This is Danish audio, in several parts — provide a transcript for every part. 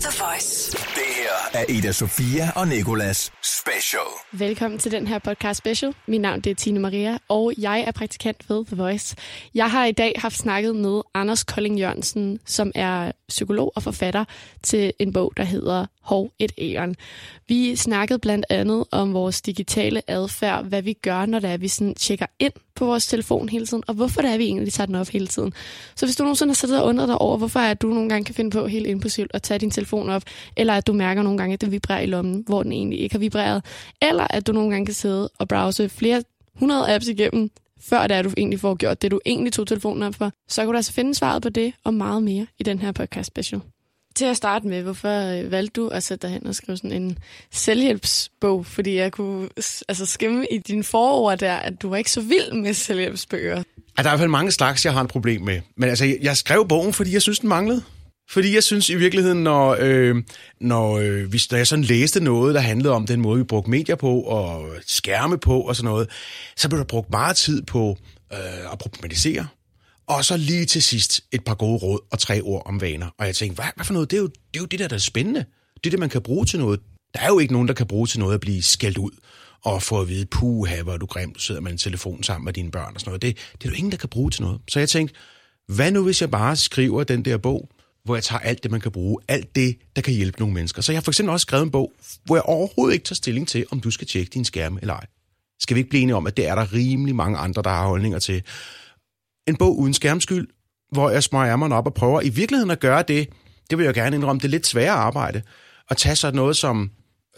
The Voice. Det her er Ida Sofia og Nikolas Special. Velkommen til den her podcast special. Mit navn det er Tine Maria, og jeg er praktikant ved The Voice. Jeg har i dag haft snakket med Anders Kolding Jørgensen, som er psykolog og forfatter til en bog, der hedder Hov et æren. Vi snakkede blandt andet om vores digitale adfærd, hvad vi gør, når det er, vi sådan tjekker ind på vores telefon hele tiden, og hvorfor det er, vi egentlig tager den op hele tiden. Så hvis du nogensinde har siddet og undret dig over, hvorfor er, at du nogle gange kan finde på helt impulsivt at tage din telefon op, eller at du mærker nogle gange, at det vibrerer i lommen, hvor den egentlig ikke har vibreret, eller at du nogle gange kan sidde og browse flere hundrede apps igennem, før det er, du egentlig får gjort det, du egentlig tog telefonen op for, så kan du altså finde svaret på det og meget mere i den her podcast special. Til at starte med, hvorfor øh, valgte du at sætte dig hen og skrive sådan en selvhjælpsbog? Fordi jeg kunne altså, skimme i din forord der, at du var ikke så vild med selvhjælpsbøger. Ja, der er i hvert fald mange slags, jeg har et problem med. Men altså, jeg skrev bogen, fordi jeg synes, den manglede. Fordi jeg synes i virkeligheden, når, øh, når, øh, hvis, når jeg sådan læste noget, der handlede om den måde, vi brugte medier på, og skærme på og sådan noget, så blev der brugt meget tid på øh, at problematisere. Og så lige til sidst et par gode råd og tre ord om vaner. Og jeg tænkte, hvad, hvad for noget? Det er, jo, det er jo det der, der er spændende. Det er det, man kan bruge til noget. Der er jo ikke nogen, der kan bruge til noget at blive skældt ud og få at vide, puha, hvor er du grim, du sidder med en telefon sammen med dine børn og sådan noget. Det, det er jo ingen, der kan bruge til noget. Så jeg tænkte, hvad nu hvis jeg bare skriver den der bog, hvor jeg tager alt det, man kan bruge, alt det, der kan hjælpe nogle mennesker. Så jeg har for eksempel også skrevet en bog, hvor jeg overhovedet ikke tager stilling til, om du skal tjekke din skærm eller ej. Skal vi ikke blive enige om, at det er der rimelig mange andre, der har holdninger til. En bog uden skærmskyld, hvor jeg smøger ærmerne op og prøver i virkeligheden at gøre det, det vil jeg gerne indrømme, det er lidt sværere arbejde, at tage sådan noget som,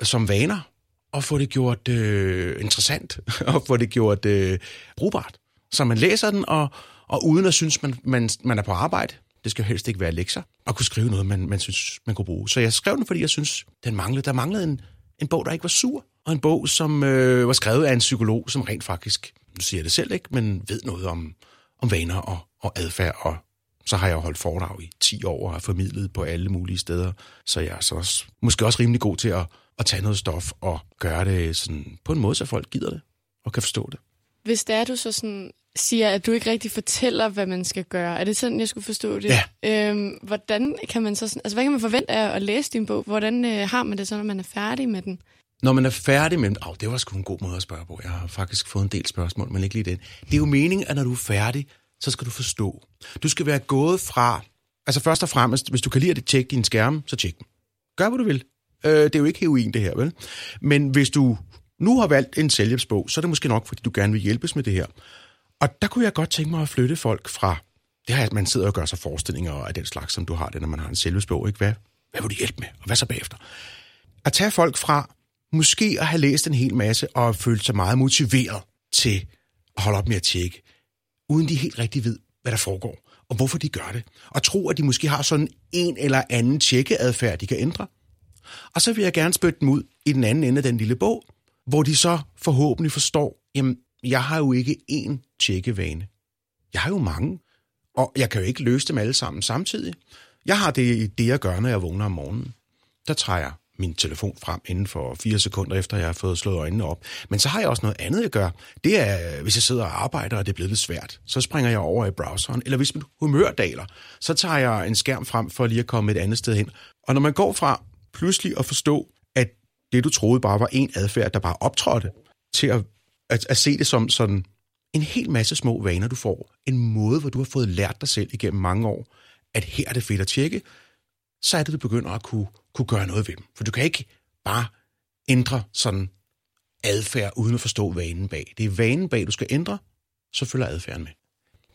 som vaner, og få det gjort øh, interessant, og få det gjort øh, brugbart. Så man læser den, og, og uden at synes, man, man, man er på arbejde, det skal helst ikke være lektier, og kunne skrive noget, man, man synes, man kunne bruge. Så jeg skrev den, fordi jeg synes, den manglede. Der manglede en, en bog, der ikke var sur, og en bog, som øh, var skrevet af en psykolog, som rent faktisk, nu siger jeg det selv ikke, men ved noget om, om vaner og, og adfærd, og så har jeg holdt foredrag i 10 år og har formidlet på alle mulige steder, så jeg er så også, måske også rimelig god til at, at tage noget stof og gøre det sådan, på en måde, så folk gider det og kan forstå det. Hvis det er, du så sådan siger, at du ikke rigtig fortæller, hvad man skal gøre. Er det sådan, jeg skulle forstå det? Ja. Øhm, hvordan kan man så sådan, altså hvad kan man forvente af at læse din bog? Hvordan øh, har man det så, når man er færdig med den? Når man er færdig med oh, det var sgu en god måde at spørge på. Jeg har faktisk fået en del spørgsmål, men ikke lige den. Det er jo meningen, at når du er færdig, så skal du forstå. Du skal være gået fra... Altså først og fremmest, hvis du kan lide at tjekke din skærm, så tjek den. Gør, hvad du vil. Øh, det er jo ikke heroin, det her, vel? Men hvis du nu har valgt en selvhjælpsbog, så er det måske nok, fordi du gerne vil hjælpes med det her. Og der kunne jeg godt tænke mig at flytte folk fra... Det her, at man sidder og gør sig forestillinger af den slags, som du har det, når man har en selvhjælpsbog. Ikke? Hvad, hvad vil du hjælpe med? Og hvad så bagefter? At tage folk fra måske at have læst en hel masse og følt sig meget motiveret til at holde op med at tjekke, uden de helt rigtig ved, hvad der foregår, og hvorfor de gør det. Og tro, at de måske har sådan en eller anden tjekkeadfærd, de kan ændre. Og så vil jeg gerne spytte dem ud i den anden ende af den lille bog, hvor de så forhåbentlig forstår, jamen, jeg har jo ikke én tjekkevane. Jeg har jo mange, og jeg kan jo ikke løse dem alle sammen samtidig. Jeg har det, det jeg gør, når jeg vågner om morgenen. Der træder jeg min telefon frem inden for fire sekunder efter, jeg har fået slået øjnene op. Men så har jeg også noget andet, jeg gør. Det er, hvis jeg sidder og arbejder, og det er blevet lidt svært, så springer jeg over i browseren. Eller hvis mit humør daler, så tager jeg en skærm frem for lige at komme et andet sted hen. Og når man går fra pludselig at forstå, det du troede bare var en adfærd, der bare optrådte, til at, at, at se det som sådan en hel masse små vaner, du får. En måde, hvor du har fået lært dig selv igennem mange år, at her er det fedt at tjekke, så er det, du begynder at kunne, kunne gøre noget ved dem. For du kan ikke bare ændre sådan adfærd uden at forstå vanen bag. Det er vanen bag, du skal ændre, så følger adfærden med.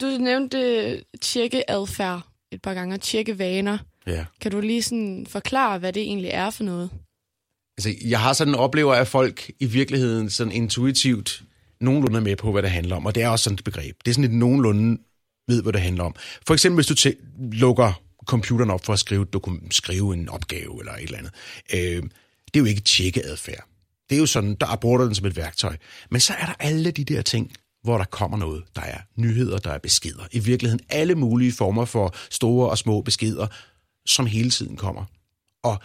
Du nævnte tjekke adfærd et par gange, tjekke vaner. Ja. Kan du lige sådan forklare, hvad det egentlig er for noget? Altså, jeg har sådan en oplever, at folk i virkeligheden sådan intuitivt nogenlunde er med på, hvad det handler om. Og det er også sådan et begreb. Det er sådan et nogenlunde ved, hvad det handler om. For eksempel, hvis du tæ- lukker computeren op for at skrive, dokum- skrive en opgave eller et eller andet. Øh, det er jo ikke tjekkeadfærd. Det er jo sådan, der bruger du den som et værktøj. Men så er der alle de der ting, hvor der kommer noget. Der er nyheder, der er beskeder. I virkeligheden alle mulige former for store og små beskeder, som hele tiden kommer. Og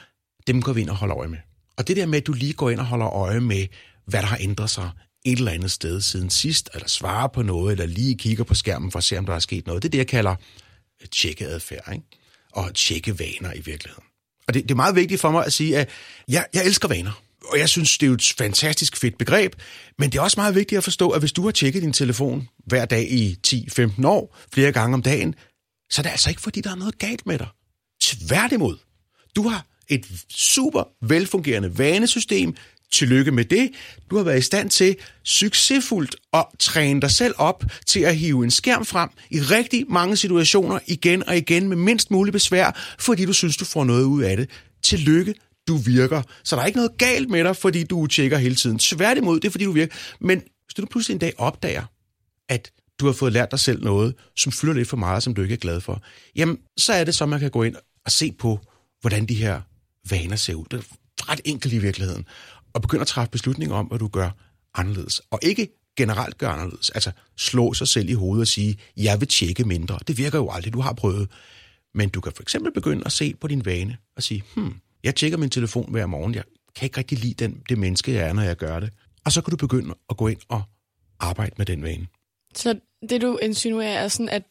dem går vi ind og holder øje med. Og det der med, at du lige går ind og holder øje med, hvad der har ændret sig et eller andet sted siden sidst, eller svarer på noget, eller lige kigger på skærmen for at se, om der er sket noget. Det er det, jeg kalder tjekkeadfærd, ikke? og tjekke vaner i virkeligheden. Og det, det er meget vigtigt for mig at sige, at jeg, jeg elsker vaner. Og jeg synes, det er jo et fantastisk fedt begreb. Men det er også meget vigtigt at forstå, at hvis du har tjekket din telefon hver dag i 10-15 år, flere gange om dagen, så er det altså ikke, fordi der er noget galt med dig. Tværtimod. Du har et super velfungerende vanesystem. Tillykke med det. Du har været i stand til succesfuldt at træne dig selv op til at hive en skærm frem i rigtig mange situationer igen og igen med mindst mulig besvær, fordi du synes, du får noget ud af det. Tillykke, du virker. Så der er ikke noget galt med dig, fordi du tjekker hele tiden. Tværtimod, det er fordi du virker. Men hvis du pludselig en dag opdager, at du har fået lært dig selv noget, som fylder lidt for meget, som du ikke er glad for, jamen, så er det så, man kan gå ind og se på, hvordan de her vaner ser ud. Det er ret enkelt i virkeligheden. Og begynder at træffe beslutninger om, hvad du gør anderledes. Og ikke generelt gør anderledes. Altså slå sig selv i hovedet og sige, jeg vil tjekke mindre. Det virker jo aldrig, du har prøvet. Men du kan for eksempel begynde at se på din vane og sige, hmm, jeg tjekker min telefon hver morgen. Jeg kan ikke rigtig lide den, det menneske, jeg er, når jeg gør det. Og så kan du begynde at gå ind og arbejde med den vane. Så det, du insinuerer, er sådan, at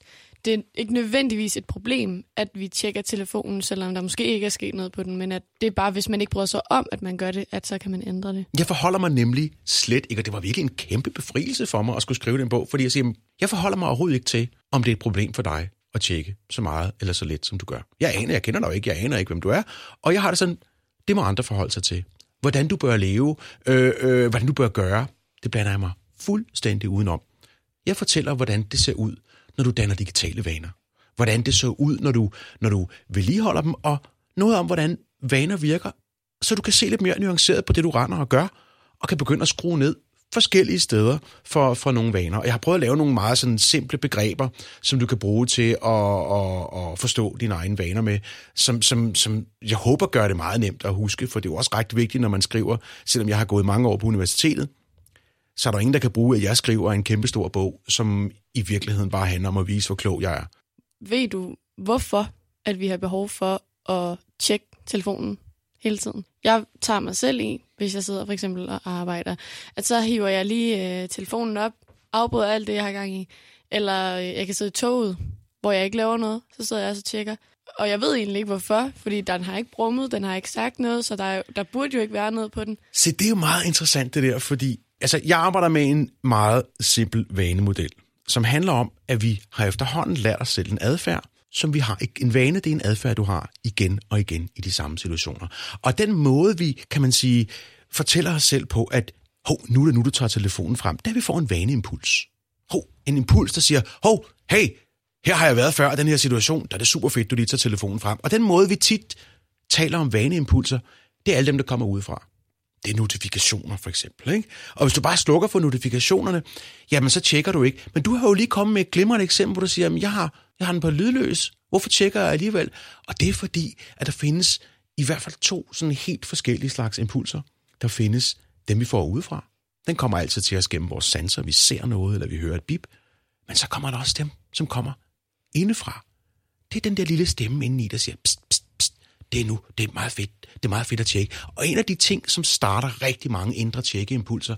det er ikke nødvendigvis et problem, at vi tjekker telefonen, selvom der måske ikke er sket noget på den, men at det er bare, hvis man ikke bryder sig om, at man gør det, at så kan man ændre det. Jeg forholder mig nemlig slet ikke, og det var virkelig en kæmpe befrielse for mig at skulle skrive den bog, fordi jeg siger, jeg forholder mig overhovedet ikke til, om det er et problem for dig at tjekke så meget eller så lidt, som du gør. Jeg aner, jeg kender dig ikke, jeg aner ikke, hvem du er, og jeg har det sådan, det må andre forholde sig til. Hvordan du bør leve, øh, øh, hvordan du bør gøre, det blander jeg mig fuldstændig udenom. Jeg fortæller, hvordan det ser ud, når du danner digitale vaner. Hvordan det så ud, når du, når du vedligeholder dem, og noget om, hvordan vaner virker, så du kan se lidt mere nuanceret på det, du render og gør, og kan begynde at skrue ned forskellige steder for, for nogle vaner. Og jeg har prøvet at lave nogle meget sådan simple begreber, som du kan bruge til at, at, at forstå dine egne vaner med, som, som, som jeg håber gør det meget nemt at huske, for det er jo også ret vigtigt, når man skriver, selvom jeg har gået mange år på universitetet, så er der ingen, der kan bruge, at jeg skriver en kæmpestor bog, som i virkeligheden bare handler om at vise, hvor klog jeg er. Ved du, hvorfor at vi har behov for at tjekke telefonen hele tiden? Jeg tager mig selv i, hvis jeg sidder for eksempel og arbejder, at så hiver jeg lige øh, telefonen op, afbryder alt det, jeg har gang i, eller øh, jeg kan sidde i toget, hvor jeg ikke laver noget, så sidder jeg og tjekker. Og jeg ved egentlig ikke hvorfor, fordi den har ikke brummet, den har ikke sagt noget, så der, der burde jo ikke være noget på den. Se, det er jo meget interessant det der, fordi altså, jeg arbejder med en meget simpel vanemodel, som handler om, at vi har efterhånden lært os selv en adfærd, som vi har. En vane, det er en adfærd, du har igen og igen i de samme situationer. Og den måde, vi, kan man sige, fortæller os selv på, at hov, nu er det nu, du tager telefonen frem, der vi får en vaneimpuls. Hov, en impuls, der siger, hov, hey, her har jeg været før i den her situation, der er det super fedt, du lige tager telefonen frem. Og den måde, vi tit taler om vaneimpulser, det er alle dem, der kommer udefra det er notifikationer for eksempel. Ikke? Og hvis du bare slukker for notifikationerne, jamen så tjekker du ikke. Men du har jo lige kommet med et glimrende eksempel, hvor du siger, at jeg har, jeg har den på lydløs. Hvorfor tjekker jeg alligevel? Og det er fordi, at der findes i hvert fald to sådan helt forskellige slags impulser. Der findes dem, vi får udefra. Den kommer altid til os gennem vores sanser. Vi ser noget, eller vi hører et bip. Men så kommer der også dem, som kommer indefra. Det er den der lille stemme indeni, der siger, pst, pst, det er nu, det er meget fedt, det er meget fedt at tjekke. Og en af de ting, som starter rigtig mange indre tjekkeimpulser,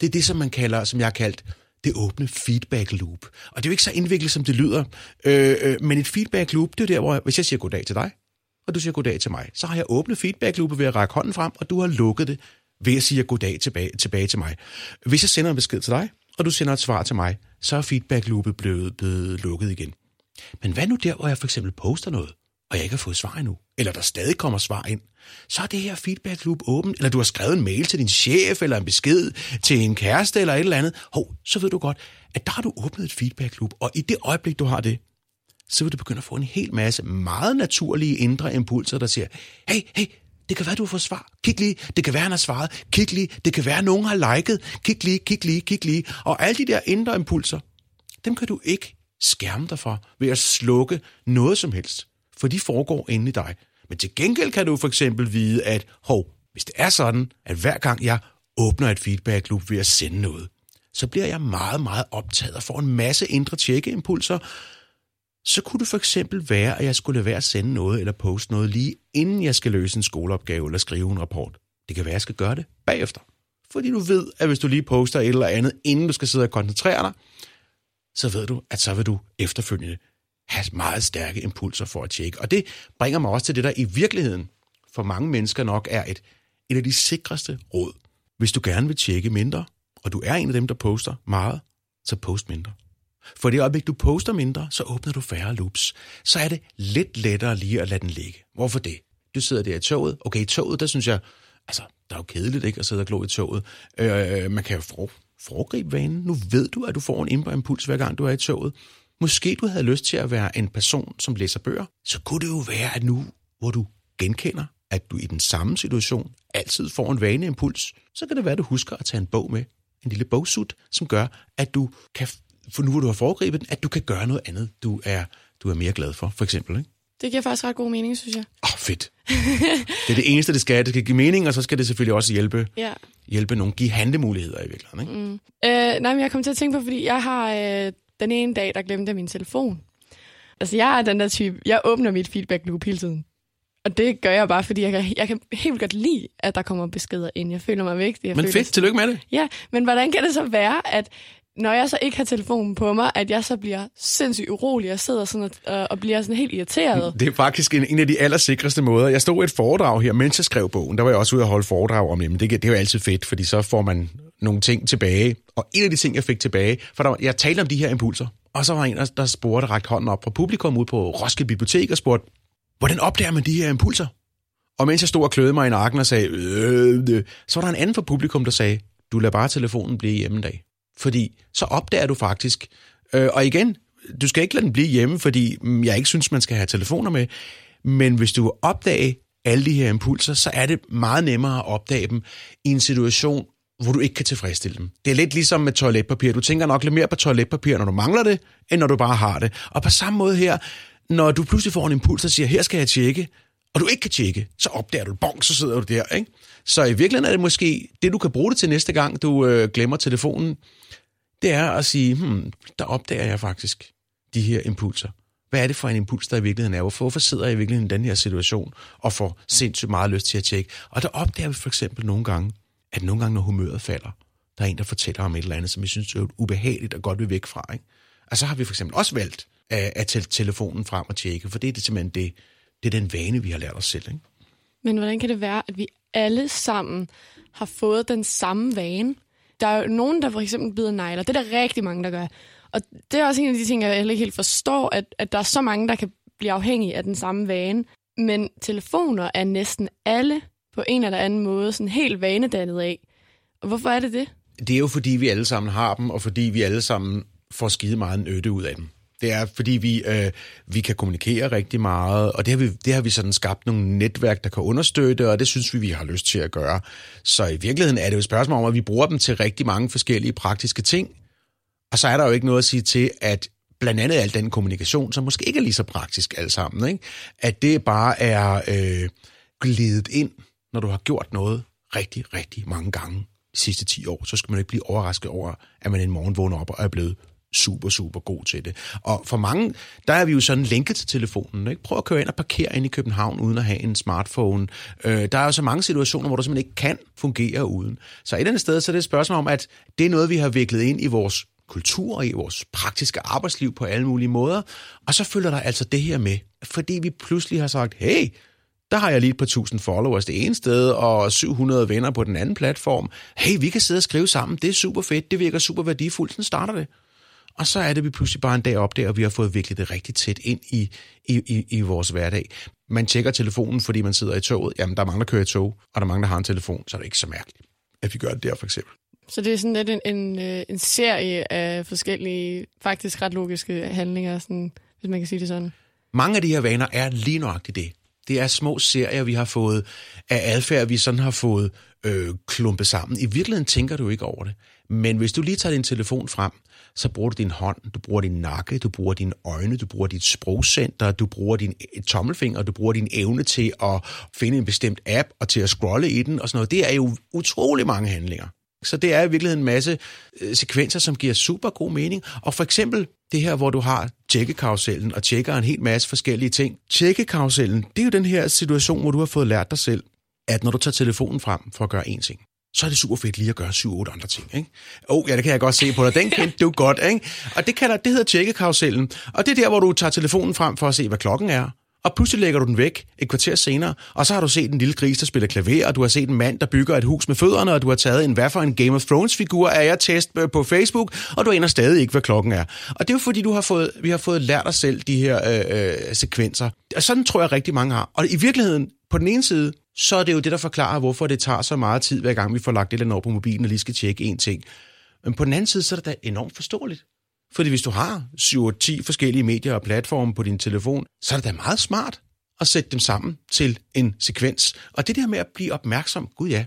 det er det, som man kalder, som jeg har kaldt, det åbne feedback loop. Og det er jo ikke så indviklet, som det lyder, øh, øh, men et feedback loop, det er der, hvor hvis jeg siger goddag til dig, og du siger goddag til mig, så har jeg åbnet feedback loopet ved at række hånden frem, og du har lukket det ved at sige goddag tilbage, tilbage til mig. Hvis jeg sender en besked til dig, og du sender et svar til mig, så er feedback loopet blevet, blevet lukket igen. Men hvad nu der, hvor jeg for eksempel poster noget? Og jeg ikke har fået svar endnu, eller der stadig kommer svar ind, så er det her feedback loop åben, eller du har skrevet en mail til din chef, eller en besked til en kæreste, eller et eller andet, hov, så ved du godt, at der har du åbnet et feedback loop, og i det øjeblik, du har det, så vil du begynde at få en hel masse meget naturlige indre impulser, der siger, hey, hey, det kan være, du har fået svar. Kig lige. Det kan være, han har svaret. Kig lige. Det kan være, nogen har liket. Kig lige, kig lige, kig lige. Og alle de der indre impulser, dem kan du ikke skærme dig for ved at slukke noget som helst for de foregår inde i dig. Men til gengæld kan du for eksempel vide, at hov, hvis det er sådan, at hver gang jeg åbner et feedback loop ved at sende noget, så bliver jeg meget, meget optaget og får en masse indre tjekkeimpulser, så kunne det for eksempel være, at jeg skulle lade være at sende noget eller poste noget lige inden jeg skal løse en skoleopgave eller skrive en rapport. Det kan være, at jeg skal gøre det bagefter. Fordi du ved, at hvis du lige poster et eller andet, inden du skal sidde og koncentrere dig, så ved du, at så vil du efterfølgende have meget stærke impulser for at tjekke. Og det bringer mig også til det, der i virkeligheden for mange mennesker nok er et, et af de sikreste råd. Hvis du gerne vil tjekke mindre, og du er en af dem, der poster meget, så post mindre. For det øjeblik, du poster mindre, så åbner du færre loops. Så er det lidt lettere lige at lade den ligge. Hvorfor det? Du sidder der i toget. Okay, i toget, der synes jeg, altså, der er jo kedeligt ikke at sidde og glo i toget. Øh, man kan jo for, foregribe vanen. Nu ved du, at du får en indre impuls, hver gang du er i toget. Måske du havde lyst til at være en person, som læser bøger. Så kunne det jo være, at nu, hvor du genkender, at du i den samme situation altid får en vaneimpuls, så kan det være, at du husker at tage en bog med. En lille bogsut, som gør, at du kan, for nu hvor du har foregrebet den, at du kan gøre noget andet, du er, du er mere glad for, for eksempel. Ikke? Det giver faktisk ret god mening, synes jeg. Åh, oh, fedt. det er det eneste, det skal. Det skal give mening, og så skal det selvfølgelig også hjælpe, Ja. hjælpe nogen, give handlemuligheder i virkeligheden. Ikke? Mm. Øh, nej, men jeg kom til at tænke på, fordi jeg har øh, den ene dag, der glemte jeg min telefon. Altså, jeg er den der type, jeg åbner mit feedback loop hele tiden. Og det gør jeg bare, fordi jeg kan, jeg kan helt godt lide, at der kommer beskeder ind. Jeg føler mig vigtig. Jeg Men føler, fedt, tillykke med det. Ja, men hvordan kan det så være, at når jeg så ikke har telefonen på mig, at jeg så bliver sindssygt urolig og sidder sådan og, og, og bliver sådan helt irriteret? Det er faktisk en, en af de allersikreste måder. Jeg stod i et foredrag her, mens jeg skrev bogen. Der var jeg også ude og holde foredrag om det, men det, det er jo altid fedt, fordi så får man nogle ting tilbage. Og en af de ting, jeg fik tilbage, for der var, jeg talte om de her impulser, og så var en, der, spurgte, rækte hånden op fra publikum ud på Roskilde Bibliotek og spurgte, hvordan opdager man de her impulser? Og mens jeg stod og kløede mig i nakken og sagde, øh, øh, så var der en anden fra publikum, der sagde, du lader bare telefonen blive hjemme dag. Fordi så opdager du faktisk, øh, og igen, du skal ikke lade den blive hjemme, fordi mm, jeg ikke synes, man skal have telefoner med, men hvis du opdager alle de her impulser, så er det meget nemmere at opdage dem i en situation, hvor du ikke kan tilfredsstille dem. Det er lidt ligesom med toiletpapir. Du tænker nok lidt mere på toiletpapir, når du mangler det, end når du bare har det. Og på samme måde her, når du pludselig får en impuls, der siger, her skal jeg tjekke, og du ikke kan tjekke, så opdager du, bong, så sidder du der. Ikke? Så i virkeligheden er det måske det, du kan bruge det til næste gang, du øh, glemmer telefonen, det er at sige, hmm, der opdager jeg faktisk de her impulser. Hvad er det for en impuls, der i virkeligheden er? Hvorfor, hvorfor sidder jeg i virkeligheden i den her situation og får sindssygt meget lyst til at tjekke? Og der opdager vi for eksempel nogle gange, at nogle gange, når humøret falder, der er en, der fortæller om et eller andet, som vi synes er ubehageligt og godt vil væk fra. Ikke? Og så har vi for eksempel også valgt at, at tage telefonen frem og tjekke, for det er det simpelthen det, det er den vane, vi har lært os selv. Ikke? Men hvordan kan det være, at vi alle sammen har fået den samme vane? Der er jo nogen, der for eksempel bider negler. Det er der rigtig mange, der gør. Og det er også en af de ting, jeg heller ikke helt forstår, at, at der er så mange, der kan blive afhængige af den samme vane. Men telefoner er næsten alle på en eller anden måde sådan helt vanedannet af. Og hvorfor er det det? Det er jo fordi, vi alle sammen har dem, og fordi vi alle sammen får skide meget en ud af dem. Det er, fordi vi, øh, vi kan kommunikere rigtig meget, og det har, vi, det har vi sådan skabt nogle netværk, der kan understøtte, og det synes vi, vi har lyst til at gøre. Så i virkeligheden er det jo et spørgsmål om, at vi bruger dem til rigtig mange forskellige praktiske ting, og så er der jo ikke noget at sige til, at blandt andet al den kommunikation, som måske ikke er lige så praktisk alt sammen, ikke? at det bare er øh, glidet ind, når du har gjort noget rigtig, rigtig mange gange de sidste 10 år, så skal man ikke blive overrasket over, at man en morgen vågner op og er blevet super, super god til det. Og for mange, der er vi jo sådan lænket til telefonen. Ikke? Prøv at køre ind og parkere ind i København uden at have en smartphone. Øh, der er jo så mange situationer, hvor du simpelthen ikke kan fungere uden. Så et eller andet sted, så er det et spørgsmål om, at det er noget, vi har viklet ind i vores kultur og i vores praktiske arbejdsliv på alle mulige måder. Og så følger der altså det her med, fordi vi pludselig har sagt, hey, der har jeg lige et par tusind followers det ene sted, og 700 venner på den anden platform. Hey, vi kan sidde og skrive sammen, det er super fedt, det virker super værdifuldt, sådan starter det. Og så er det, vi pludselig bare en dag opdager, at vi har fået virkelig det rigtig tæt ind i, i, i, i vores hverdag. Man tjekker telefonen, fordi man sidder i toget. Jamen, der er mange, der kører i tog, og der er mange, der har en telefon, så er det ikke så mærkeligt, at vi gør det der, for eksempel. Så det er sådan lidt en, en, øh, en serie af forskellige, faktisk ret logiske handlinger, sådan, hvis man kan sige det sådan. Mange af de her vaner er lige nøjagtigt det. Det er små serier, vi har fået af adfærd, vi sådan har fået øh, klumpet sammen. I virkeligheden tænker du ikke over det. Men hvis du lige tager din telefon frem, så bruger du din hånd, du bruger din nakke, du bruger dine øjne, du bruger dit sprogcenter, du bruger din øh, tommelfinger, du bruger din evne til at finde en bestemt app og til at scrolle i den og sådan noget. Det er jo utrolig mange handlinger. Så det er i virkeligheden en masse øh, sekvenser, som giver super god mening. Og for eksempel det her, hvor du har tjekkekarusellen og tjekker en hel masse forskellige ting. Tjekkekarusellen, det er jo den her situation, hvor du har fået lært dig selv, at når du tager telefonen frem for at gøre én ting, så er det super fedt lige at gøre 7-8 andre ting. Ikke? Oh, ja, det kan jeg godt se på dig. Den kendte du godt. Ikke? Og det, kalder, det hedder tjekkekarusellen. Og det er der, hvor du tager telefonen frem for at se, hvad klokken er og pludselig lægger du den væk et kvarter senere, og så har du set en lille gris, der spiller klaver, og du har set en mand, der bygger et hus med fødderne, og du har taget en hvad for en Game of Thrones-figur af jeg test på Facebook, og du aner stadig ikke, hvad klokken er. Og det er jo fordi, du har fået, vi har fået lært os selv de her øh, øh, sekvenser. Og sådan tror jeg rigtig mange har. Og i virkeligheden, på den ene side, så er det jo det, der forklarer, hvorfor det tager så meget tid, hver gang vi får lagt et eller andet over på mobilen og lige skal tjekke en ting. Men på den anden side, så er det da enormt forståeligt. Fordi hvis du har 7-10 forskellige medier og platforme på din telefon, så er det da meget smart at sætte dem sammen til en sekvens. Og det der med at blive opmærksom, gud ja,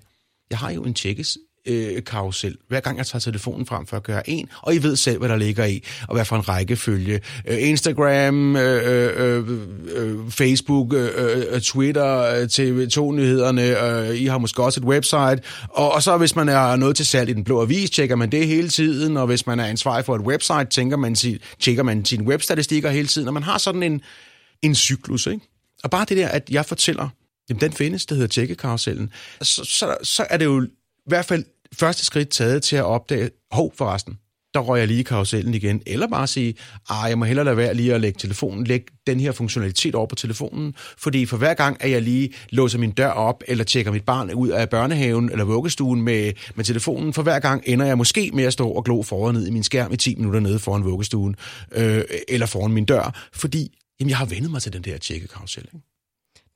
jeg har jo en tjekkes øh, karusel, hver gang jeg tager telefonen frem for at gøre en, og I ved selv, hvad der ligger i, og hvad for en rækkefølge. Øh, Instagram, øh, øh, øh, øh Facebook, øh, øh, øh Twitter, TV2-nyhederne, øh, I har måske også et website, og, og så hvis man er noget til salg i den blå avis, tjekker man det hele tiden, og hvis man er ansvarlig for et website, tænker man, tjekker man sine webstatistikker hele tiden, og man har sådan en, en cyklus, ikke? Og bare det der, at jeg fortæller, jamen den findes, det hedder tjekkekarusellen, så, så, så er det jo i hvert fald første skridt taget til at opdage, hov forresten, der røg jeg lige i karusellen igen, eller bare sige, ah, jeg må hellere lade være lige at lægge telefonen, lægge den her funktionalitet over på telefonen, fordi for hver gang, at jeg lige låser min dør op, eller tjekker mit barn ud af børnehaven eller vuggestuen med, med telefonen, for hver gang ender jeg måske med at stå og glo foran ned i min skærm i 10 minutter nede foran vuggestuen, øh, eller foran min dør, fordi jamen, jeg har vendet mig til den der tjekkekarusel. Ikke?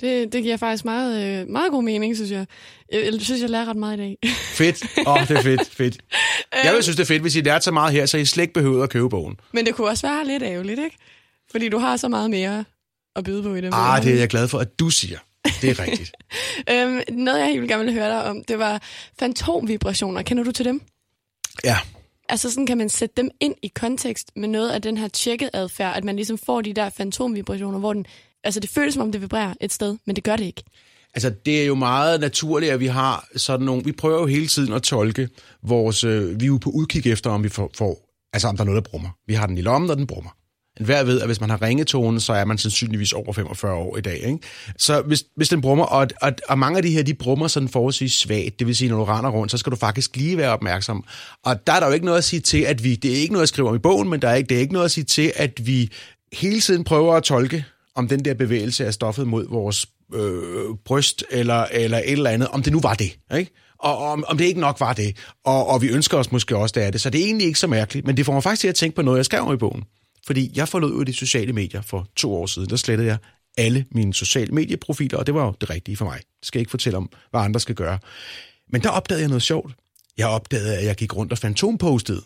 Det, det giver faktisk meget, øh, meget god mening, synes jeg. Jeg, jeg synes, jeg lærer ret meget i dag. Fedt. Åh, oh, det er fedt, fedt. Jeg vil synes, det er fedt, hvis I lærte så meget her, så I slet ikke behøver at købe bogen. Men det kunne også være lidt ærgerligt, ikke? Fordi du har så meget mere at byde på i det. Ah, det er jeg glad for, at du siger. Det er rigtigt. øhm, noget, jeg helt gerne ville høre dig om, det var fantomvibrationer. Kender du til dem? Ja. Altså sådan kan man sætte dem ind i kontekst med noget af den her tjekket adfærd, at man ligesom får de der fantomvibrationer, hvor den Altså, det føles som om, det vibrerer et sted, men det gør det ikke. Altså, det er jo meget naturligt, at vi har sådan nogle... Vi prøver jo hele tiden at tolke vores... Øh, vi er jo på udkig efter, om vi får, får... Altså, om der er noget, der brummer. Vi har den i lommen, og den brummer. Hver ved, at hvis man har ringetone, så er man sandsynligvis over 45 år i dag. Ikke? Så hvis, hvis den brummer, og, og, og mange af de her, de brummer sådan forholdsvis svagt, det vil sige, når du render rundt, så skal du faktisk lige være opmærksom. Og der er der jo ikke noget at sige til, at vi, det er ikke noget jeg skriver om i bogen, men der er ikke, det er ikke noget at sige til, at vi hele tiden prøver at tolke om den der bevægelse af stoffet mod vores øh, bryst eller, eller et eller andet, om det nu var det, ikke? Og om, om det ikke nok var det. Og, og vi ønsker os måske også, det er det. Så det er egentlig ikke så mærkeligt, men det får mig faktisk til at tænke på noget, jeg skrev i bogen. Fordi jeg forlod ud de sociale medier for to år siden. Der slettede jeg alle mine sociale medieprofiler, og det var jo det rigtige for mig. Det skal jeg ikke fortælle om, hvad andre skal gøre. Men der opdagede jeg noget sjovt. Jeg opdagede, at jeg gik rundt og fantompostede.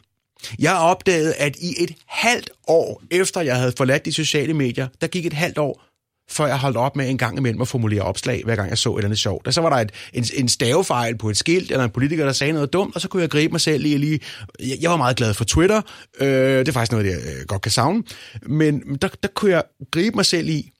Jeg opdagede, at i et halvt år efter jeg havde forladt de sociale medier, der gik et halvt år, før jeg holdt op med en gang imellem at formulere opslag, hver gang jeg så et eller andet sjovt. Og så var der et, en, en stavefejl på et skilt, eller en politiker, der sagde noget dumt, og så kunne jeg gribe mig selv lige. lige jeg var meget glad for Twitter. Øh, det er faktisk noget, jeg øh, godt kan savne. Men der, der kunne jeg gribe mig selv i,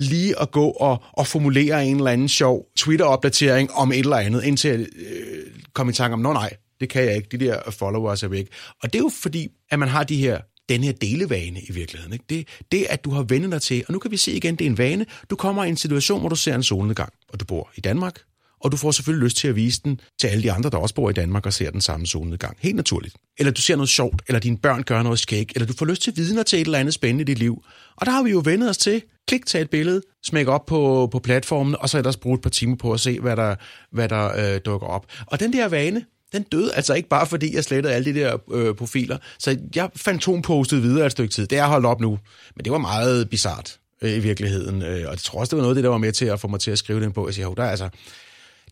lige at gå og, og formulere en eller anden sjov Twitter-opdatering om et eller andet, indtil jeg øh, kom i tanke om, nå nej, det kan jeg ikke. De der followers er væk. Og det er jo fordi, at man har de her den her delevane i virkeligheden. Ikke? Det, det, at du har vendt dig til, og nu kan vi se igen, det er en vane. Du kommer i en situation, hvor du ser en solnedgang, og du bor i Danmark, og du får selvfølgelig lyst til at vise den til alle de andre, der også bor i Danmark og ser den samme solnedgang. Helt naturligt. Eller du ser noget sjovt, eller dine børn gør noget skæg, eller du får lyst til vidner til et eller andet spændende i dit liv. Og der har vi jo vendet os til, klik, tag et billede, smæk op på, på platformen, og så ellers bruge et par timer på at se, hvad der, hvad der øh, dukker op. Og den der vane, den døde altså ikke bare fordi, jeg slettede alle de der øh, profiler. Så jeg fantompostede videre et stykke tid. Det er holdt op nu. Men det var meget bizart øh, i virkeligheden. Øh, og jeg tror også, det var noget af det, der var med til at få mig til at skrive den på. Jeg siger, der er altså,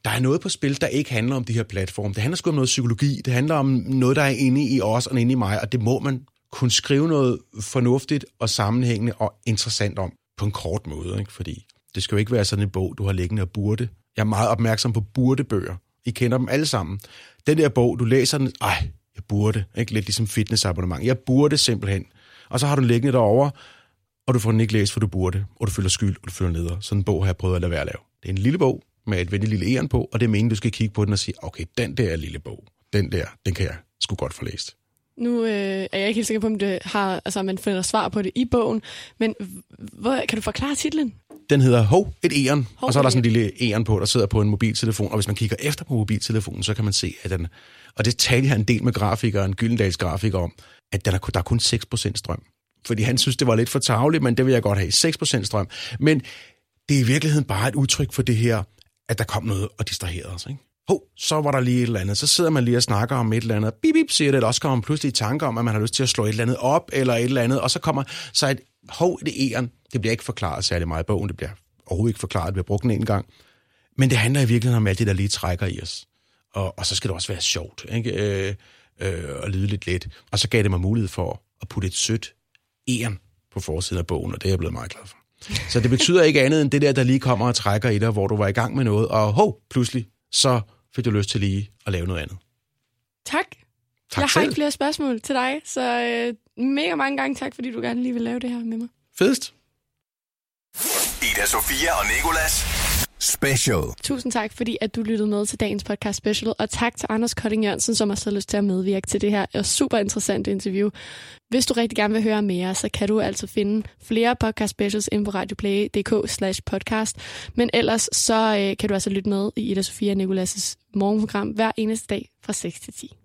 der er noget på spil, der ikke handler om de her platforme. Det handler sgu om noget psykologi. Det handler om noget, der er inde i os og inde i mig. Og det må man kunne skrive noget fornuftigt og sammenhængende og interessant om på en kort måde. Ikke? Fordi det skal jo ikke være sådan en bog, du har liggende og burde. Jeg er meget opmærksom på burdebøger. I kender dem alle sammen den der bog, du læser den, ej, jeg burde, ikke? lidt ligesom fitnessabonnement, jeg burde simpelthen. Og så har du den liggende derovre, og du får den ikke læst, for du burde, og du føler skyld, og du føler neder. Sådan en bog har jeg prøvet at lade være at lave. Det er en lille bog med et venligt lille æren på, og det er meningen, du skal kigge på den og sige, okay, den der lille bog, den der, den kan jeg sgu godt få læst. Nu øh, er jeg ikke helt sikker på, om det har, altså, man finder svar på det i bogen, men hvor, kan du forklare titlen? Den hedder Hov, et æren, og så er der sådan en lille æren på, der sidder på en mobiltelefon, og hvis man kigger efter på mobiltelefonen, så kan man se, at den, og det talte jeg en del med grafikeren, Gyldendals grafiker om, at der er, der er kun 6% strøm. fordi han synes, det var lidt for tavligt, men det vil jeg godt have. 6% strøm. Men det er i virkeligheden bare et udtryk for det her, at der kom noget og distraherede os. Ikke? Ho, så var der lige et eller andet. Så sidder man lige og snakker om et eller andet. Bip, bip, siger det. Eller også kommer man pludselig i tanke om, at man har lyst til at slå et eller andet op, eller et eller andet. Og så kommer så et hov, det eren. Det bliver ikke forklaret særlig meget i bogen. Det bliver overhovedet ikke forklaret. Det bliver brugt en gang. Men det handler i virkeligheden om alt det, der lige trækker i os. Og, og så skal det også være sjovt, ikke? Øh, øh, og lyde lidt let. Og så gav det mig mulighed for at putte et sødt eren på forsiden af bogen, og det er jeg blevet meget glad for. Så det betyder ikke andet end det der, der lige kommer og trækker i dig, hvor du var i gang med noget, og hov, pludselig, så fik du lyst til lige at lave noget andet. Tak. Tak jeg selv. har ikke flere spørgsmål til dig, så øh, mega mange gange tak, fordi du gerne lige vil lave det her med mig. Fedest. Ida Sofia og Nikolas Special. Tusind tak, fordi at du lyttede med til dagens podcast special, og tak til Anders Kolding Jørgensen, som har så lyst til at medvirke til det her øh, super interessante interview. Hvis du rigtig gerne vil høre mere, så kan du altså finde flere podcast specials inde på radioplay.dk slash podcast. Men ellers så øh, kan du altså lytte med i Ida Sofia Nikolas' morgenprogram hver eneste dag fra 6 til 10.